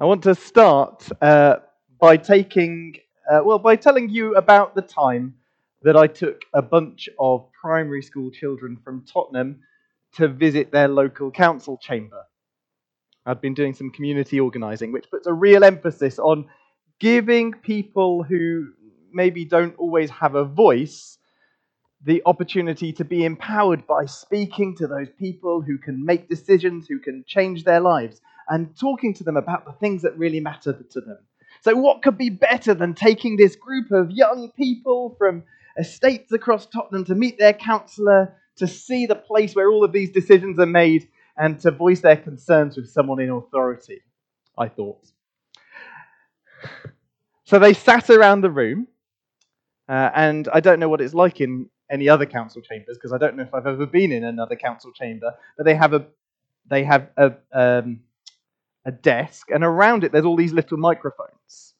I want to start uh, by taking, uh, well, by telling you about the time that I took a bunch of primary school children from Tottenham to visit their local council chamber. I've been doing some community organising, which puts a real emphasis on giving people who maybe don't always have a voice the opportunity to be empowered by speaking to those people who can make decisions, who can change their lives, and talking to them about the things that really matter to them. So, what could be better than taking this group of young people from estates across Tottenham to meet their councillor, to see the place where all of these decisions are made, and to voice their concerns with someone in authority? I thought. So they sat around the room, uh, and I don't know what it's like in any other council chambers because I don't know if I've ever been in another council chamber, but they have a they have a um, a desk, and around it there's all these little microphones,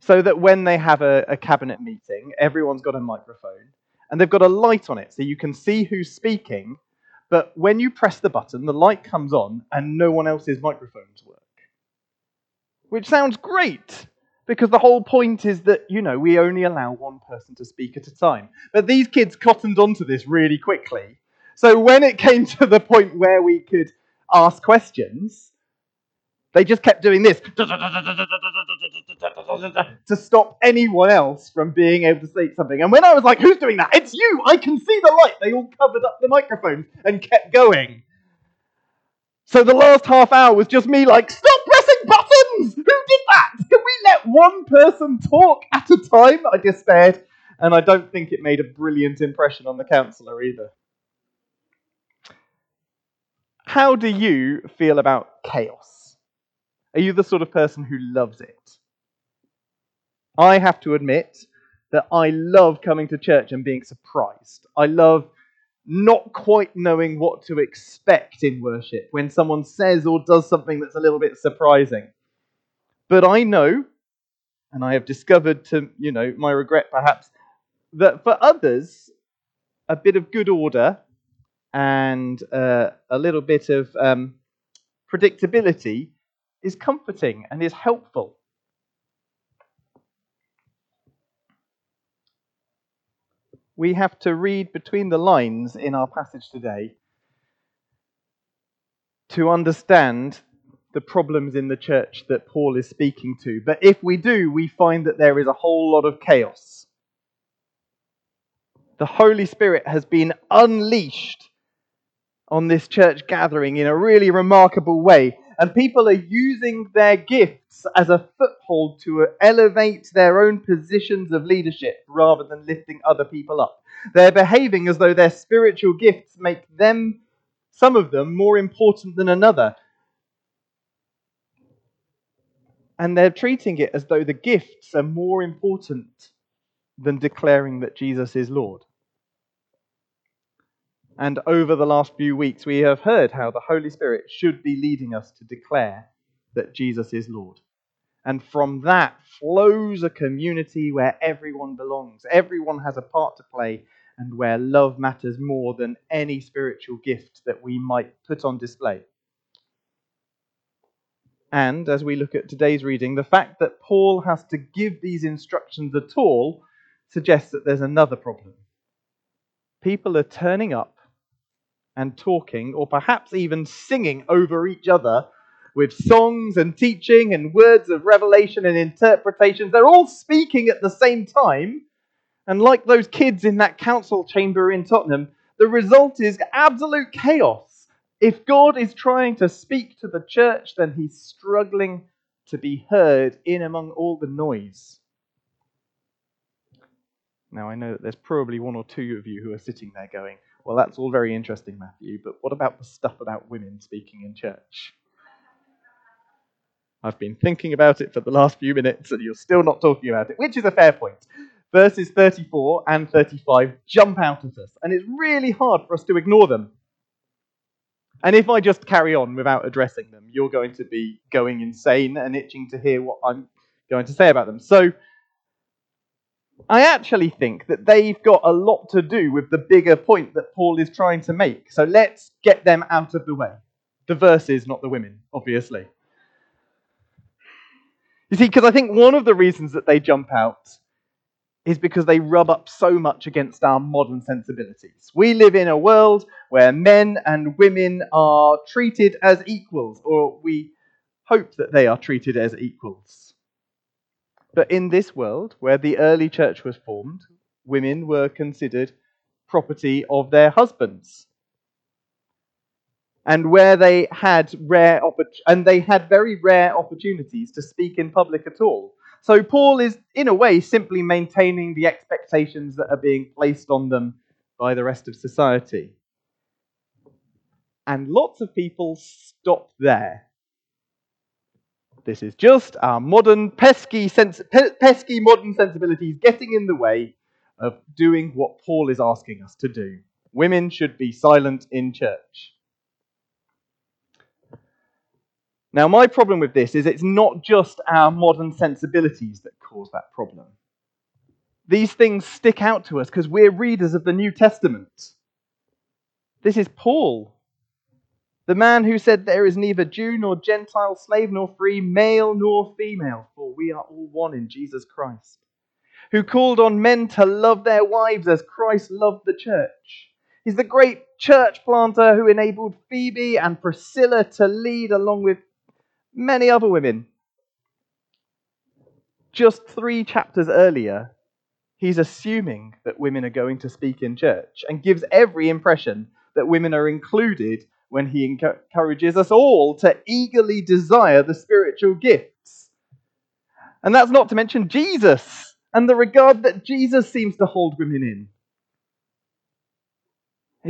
so that when they have a, a cabinet meeting, everyone's got a microphone, and they've got a light on it, so you can see who's speaking. But when you press the button, the light comes on, and no one else's microphones work, which sounds great because the whole point is that, you know, we only allow one person to speak at a time. But these kids cottoned onto this really quickly. So when it came to the point where we could ask questions, they just kept doing this to stop anyone else from being able to say something. And when I was like, who's doing that? It's you! I can see the light! They all covered up the microphones and kept going. So the last half hour was just me like, stop pressing buttons! Who did that? Can we let one person talk at a time? I despaired, and I don't think it made a brilliant impression on the councillor either. How do you feel about chaos? Are you the sort of person who loves it? I have to admit that I love coming to church and being surprised. I love not quite knowing what to expect in worship when someone says or does something that's a little bit surprising. But I know, and I have discovered to, you know, my regret perhaps, that for others, a bit of good order and uh, a little bit of um, predictability is comforting and is helpful. we have to read between the lines in our passage today to understand the problems in the church that Paul is speaking to. But if we do, we find that there is a whole lot of chaos. The Holy Spirit has been unleashed on this church gathering in a really remarkable way. And people are using their gifts as a foothold to elevate their own positions of leadership rather than lifting other people up. They're behaving as though their spiritual gifts make them, some of them, more important than another. And they're treating it as though the gifts are more important than declaring that Jesus is Lord. And over the last few weeks, we have heard how the Holy Spirit should be leading us to declare that Jesus is Lord. And from that flows a community where everyone belongs, everyone has a part to play, and where love matters more than any spiritual gift that we might put on display. And as we look at today's reading, the fact that Paul has to give these instructions at all suggests that there's another problem. People are turning up and talking, or perhaps even singing over each other with songs and teaching and words of revelation and interpretations. They're all speaking at the same time. And like those kids in that council chamber in Tottenham, the result is absolute chaos. If God is trying to speak to the church, then he's struggling to be heard in among all the noise. Now, I know that there's probably one or two of you who are sitting there going, well, that's all very interesting, Matthew, but what about the stuff about women speaking in church? I've been thinking about it for the last few minutes, and you're still not talking about it, which is a fair point. Verses 34 and 35 jump out at us, and it's really hard for us to ignore them. And if I just carry on without addressing them, you're going to be going insane and itching to hear what I'm going to say about them. So I actually think that they've got a lot to do with the bigger point that Paul is trying to make. So let's get them out of the way. The verses, not the women, obviously. You see, because I think one of the reasons that they jump out is because they rub up so much against our modern sensibilities. We live in a world where men and women are treated as equals, or we hope that they are treated as equals. But in this world, where the early church was formed, women were considered property of their husbands. And where they had rare and they had very rare opportunities to speak in public at all. So Paul is in a way simply maintaining the expectations that are being placed on them by the rest of society. And lots of people stop there. This is just our modern pesky, sens- pesky modern sensibilities getting in the way of doing what Paul is asking us to do. Women should be silent in church. Now, my problem with this is it's not just our modern sensibilities that cause that problem. These things stick out to us because we're readers of the New Testament. This is Paul, the man who said, There is neither Jew nor Gentile, slave nor free, male nor female, for we are all one in Jesus Christ who called on men to love their wives as Christ loved the church. He's the great church planter who enabled Phoebe and Priscilla to lead along with many other women. Just three chapters earlier, he's assuming that women are going to speak in church and gives every impression that women are included when he encourages us all to eagerly desire the spiritual gifts. And that's not to mention Jesus and the regard that Jesus seems to hold women in.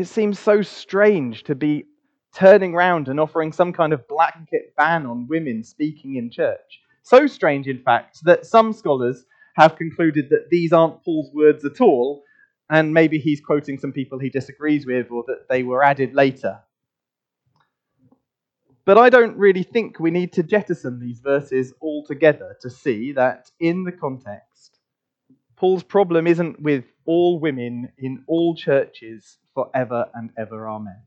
It seems so strange to be turning round and offering some kind of blanket ban on women speaking in church. So strange, in fact, that some scholars have concluded that these aren't Paul's words at all, and maybe he's quoting some people he disagrees with or that they were added later. But I don't really think we need to jettison these verses altogether to see that in the context, Paul's problem isn't with all women in all churches forever and ever. Amen.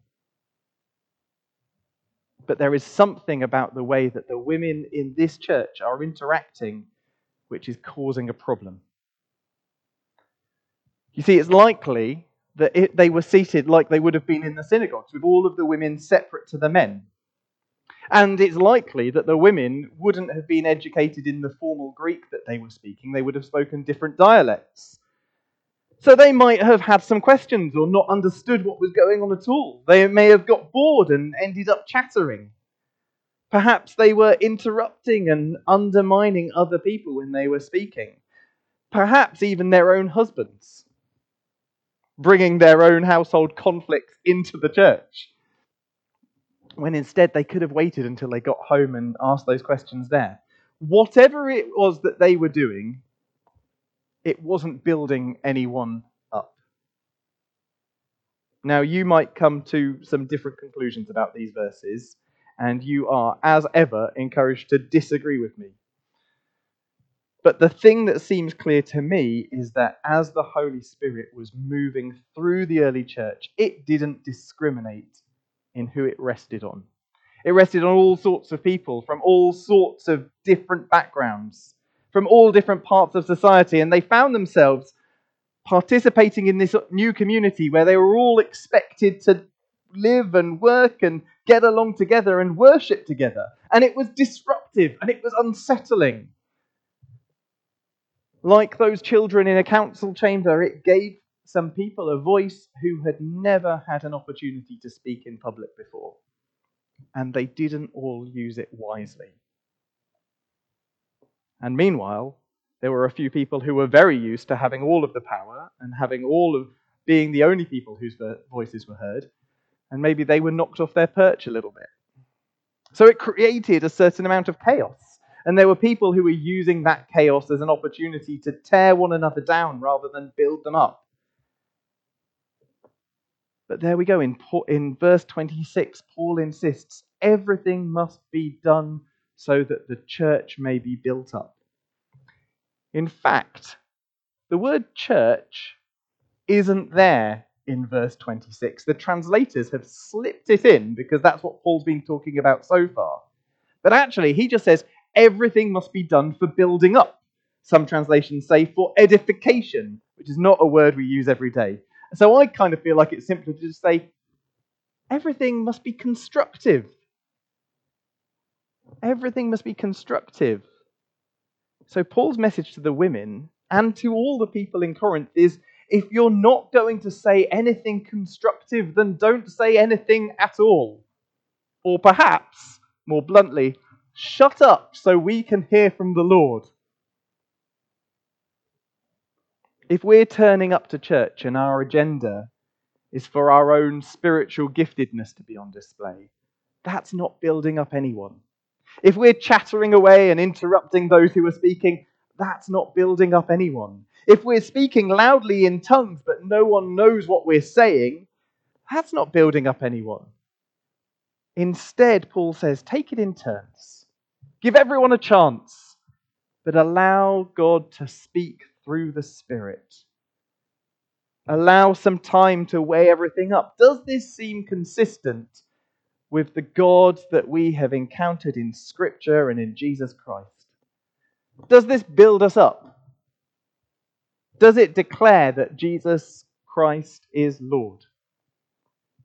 But there is something about the way that the women in this church are interacting which is causing a problem. You see, it's likely that it, they were seated like they would have been in the synagogues, with all of the women separate to the men. And it's likely that the women wouldn't have been educated in the formal Greek that they were speaking, they would have spoken different dialects. So they might have had some questions or not understood what was going on at all. They may have got bored and ended up chattering. Perhaps they were interrupting and undermining other people when they were speaking. Perhaps even their own husbands, bringing their own household conflicts into the church when instead they could have waited until they got home and asked those questions there. Whatever it was that they were doing, it wasn't building anyone up. Now, you might come to some different conclusions about these verses, and you are, as ever, encouraged to disagree with me. But the thing that seems clear to me is that as the Holy Spirit was moving through the early church, it didn't discriminate in who it rested on. It rested on all sorts of people from all sorts of different backgrounds, from all different parts of society, and they found themselves participating in this new community where they were all expected to live and work and get along together and worship together. And it was disruptive and it was unsettling. Like those children in a council chamber, it gave some people a voice who had never had an opportunity to speak in public before. And they didn't all use it wisely. And meanwhile, there were a few people who were very used to having all of the power and having all of being the only people whose voices were heard, and maybe they were knocked off their perch a little bit. So it created a certain amount of chaos. And there were people who were using that chaos as an opportunity to tear one another down rather than build them up. But there we go. In, in verse 26, Paul insists everything must be done so that the church may be built up. In fact, the word church isn't there in verse 26. The translators have slipped it in because that's what Paul's been talking about so far. But actually, he just says everything must be done for building up. Some translations say for edification, which is not a word we use every day. So I kind of feel like it's simpler to just say everything must be constructive. Everything must be constructive. So Paul's message to the women and to all the people in Corinth is if you're not going to say anything constructive, then don't say anything at all. Or perhaps, more bluntly, shut up so we can hear from the Lord. If we're turning up to church and our agenda is for our own spiritual giftedness to be on display, that's not building up anyone. If we're chattering away and interrupting those who are speaking, that's not building up anyone. If we're speaking loudly in tongues but no one knows what we're saying, that's not building up anyone. Instead, Paul says, take it in turns. Give everyone a chance, but allow God to speak through the Spirit. Allow some time to weigh everything up. Does this seem consistent with the God that we have encountered in Scripture and in Jesus Christ? Does this build us up? Does it declare that Jesus Christ is Lord?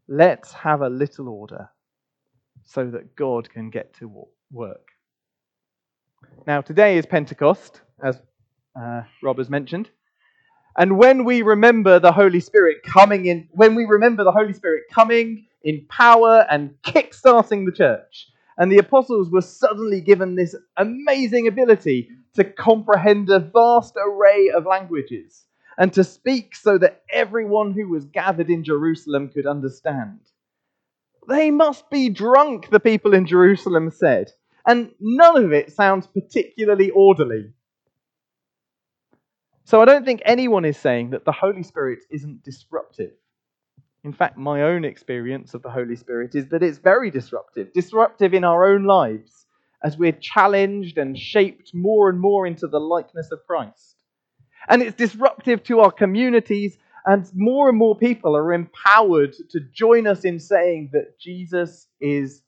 Let's have a little order so that God can get to work. Now, today is Pentecost, as uh, Rob has mentioned. And when we remember the Holy Spirit coming in, when we remember the Holy Spirit coming in power and kick-starting the church, and the apostles were suddenly given this amazing ability to comprehend a vast array of languages and to speak so that everyone who was gathered in Jerusalem could understand. They must be drunk, the people in Jerusalem said, and none of it sounds particularly orderly. So I don't think anyone is saying that the Holy Spirit isn't disruptive. In fact, my own experience of the Holy Spirit is that it's very disruptive, disruptive in our own lives as we're challenged and shaped more and more into the likeness of Christ. And it's disruptive to our communities, and more and more people are empowered to join us in saying that Jesus is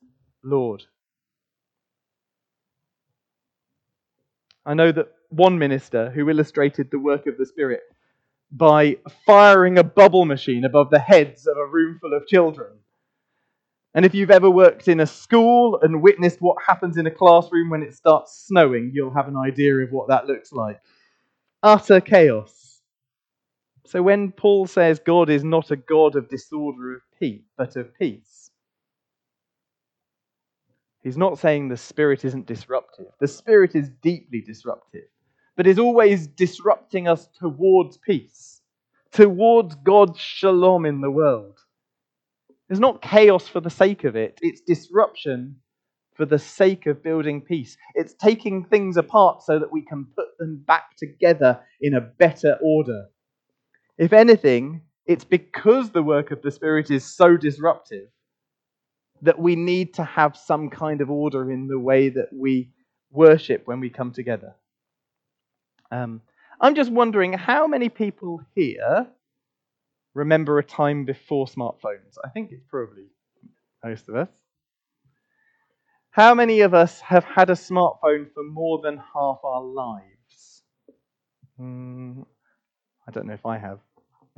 Lord. I know that one minister who illustrated the work of the Spirit by firing a bubble machine above the heads of a room full of children. And if you've ever worked in a school and witnessed what happens in a classroom when it starts snowing, you'll have an idea of what that looks like. Utter chaos. So when Paul says God is not a God of disorder of peace, but of peace, he's not saying the Spirit isn't disruptive. The Spirit is deeply disruptive but is always disrupting us towards peace, towards God's shalom in the world. It's not chaos for the sake of it, it's disruption for the sake of building peace. It's taking things apart so that we can put them back together in a better order. If anything, it's because the work of the Spirit is so disruptive that we need to have some kind of order in the way that we worship when we come together. Um, I'm just wondering how many people here remember a time before smartphones? I think it's probably most of us. How many of us have had a smartphone for more than half our lives? Mm, I don't know if I have.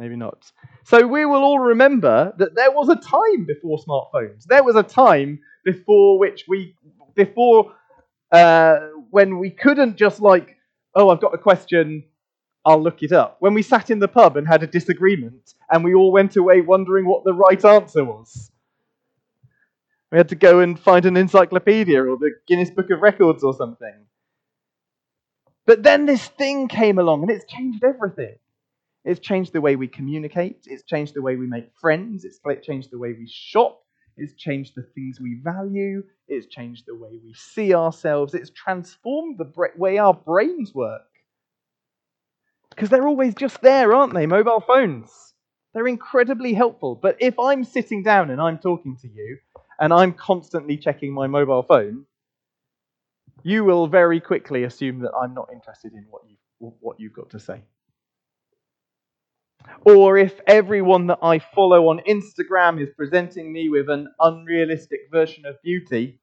Maybe not. So we will all remember that there was a time before smartphones. There was a time before which we, before uh, when we couldn't just like oh, I've got a question, I'll look it up. When we sat in the pub and had a disagreement, and we all went away wondering what the right answer was. We had to go and find an encyclopedia or the Guinness Book of Records or something. But then this thing came along and it's changed everything. It's changed the way we communicate, it's changed the way we make friends, it's changed the way we shop, it's changed the things we value. It's changed the way we see ourselves. It's transformed the way our brains work. Because they're always just there, aren't they? Mobile phones. They're incredibly helpful. But if I'm sitting down and I'm talking to you and I'm constantly checking my mobile phone, you will very quickly assume that I'm not interested in what, you, what you've got to say. Or if everyone that I follow on Instagram is presenting me with an unrealistic version of beauty,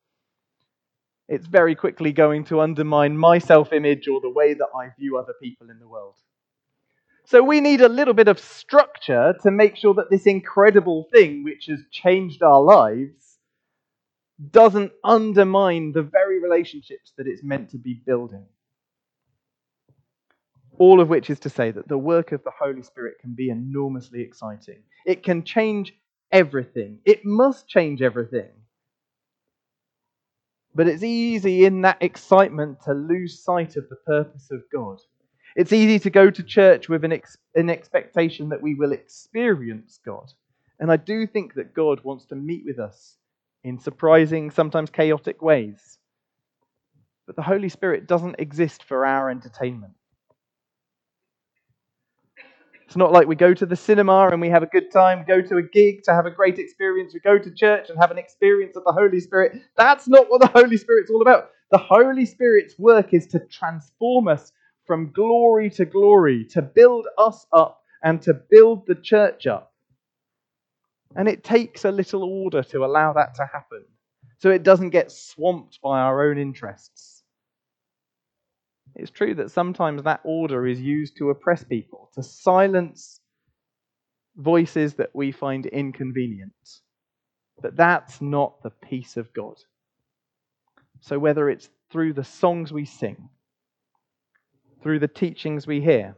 it's very quickly going to undermine my self image or the way that I view other people in the world. So we need a little bit of structure to make sure that this incredible thing, which has changed our lives, doesn't undermine the very relationships that it's meant to be building. All of which is to say that the work of the Holy Spirit can be enormously exciting. It can change everything. It must change everything. But it's easy in that excitement to lose sight of the purpose of God. It's easy to go to church with an, ex- an expectation that we will experience God. And I do think that God wants to meet with us in surprising, sometimes chaotic ways. But the Holy Spirit doesn't exist for our entertainment. It's not like we go to the cinema and we have a good time, go to a gig to have a great experience, we go to church and have an experience of the Holy Spirit. That's not what the Holy Spirit's all about. The Holy Spirit's work is to transform us from glory to glory, to build us up and to build the church up. And it takes a little order to allow that to happen so it doesn't get swamped by our own interests. It's true that sometimes that order is used to oppress people, to silence voices that we find inconvenient. But that's not the peace of God. So, whether it's through the songs we sing, through the teachings we hear,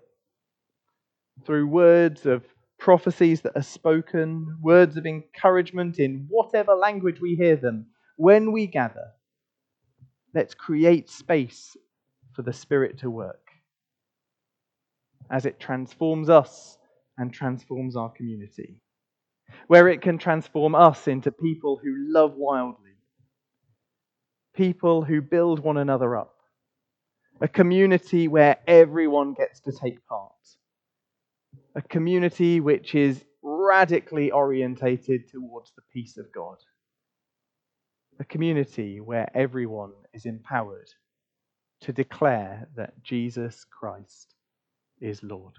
through words of prophecies that are spoken, words of encouragement in whatever language we hear them, when we gather, let's create space for the Spirit to work as it transforms us and transforms our community. Where it can transform us into people who love wildly, people who build one another up, a community where everyone gets to take part, a community which is radically orientated towards the peace of God, a community where everyone is empowered to declare that Jesus Christ is Lord.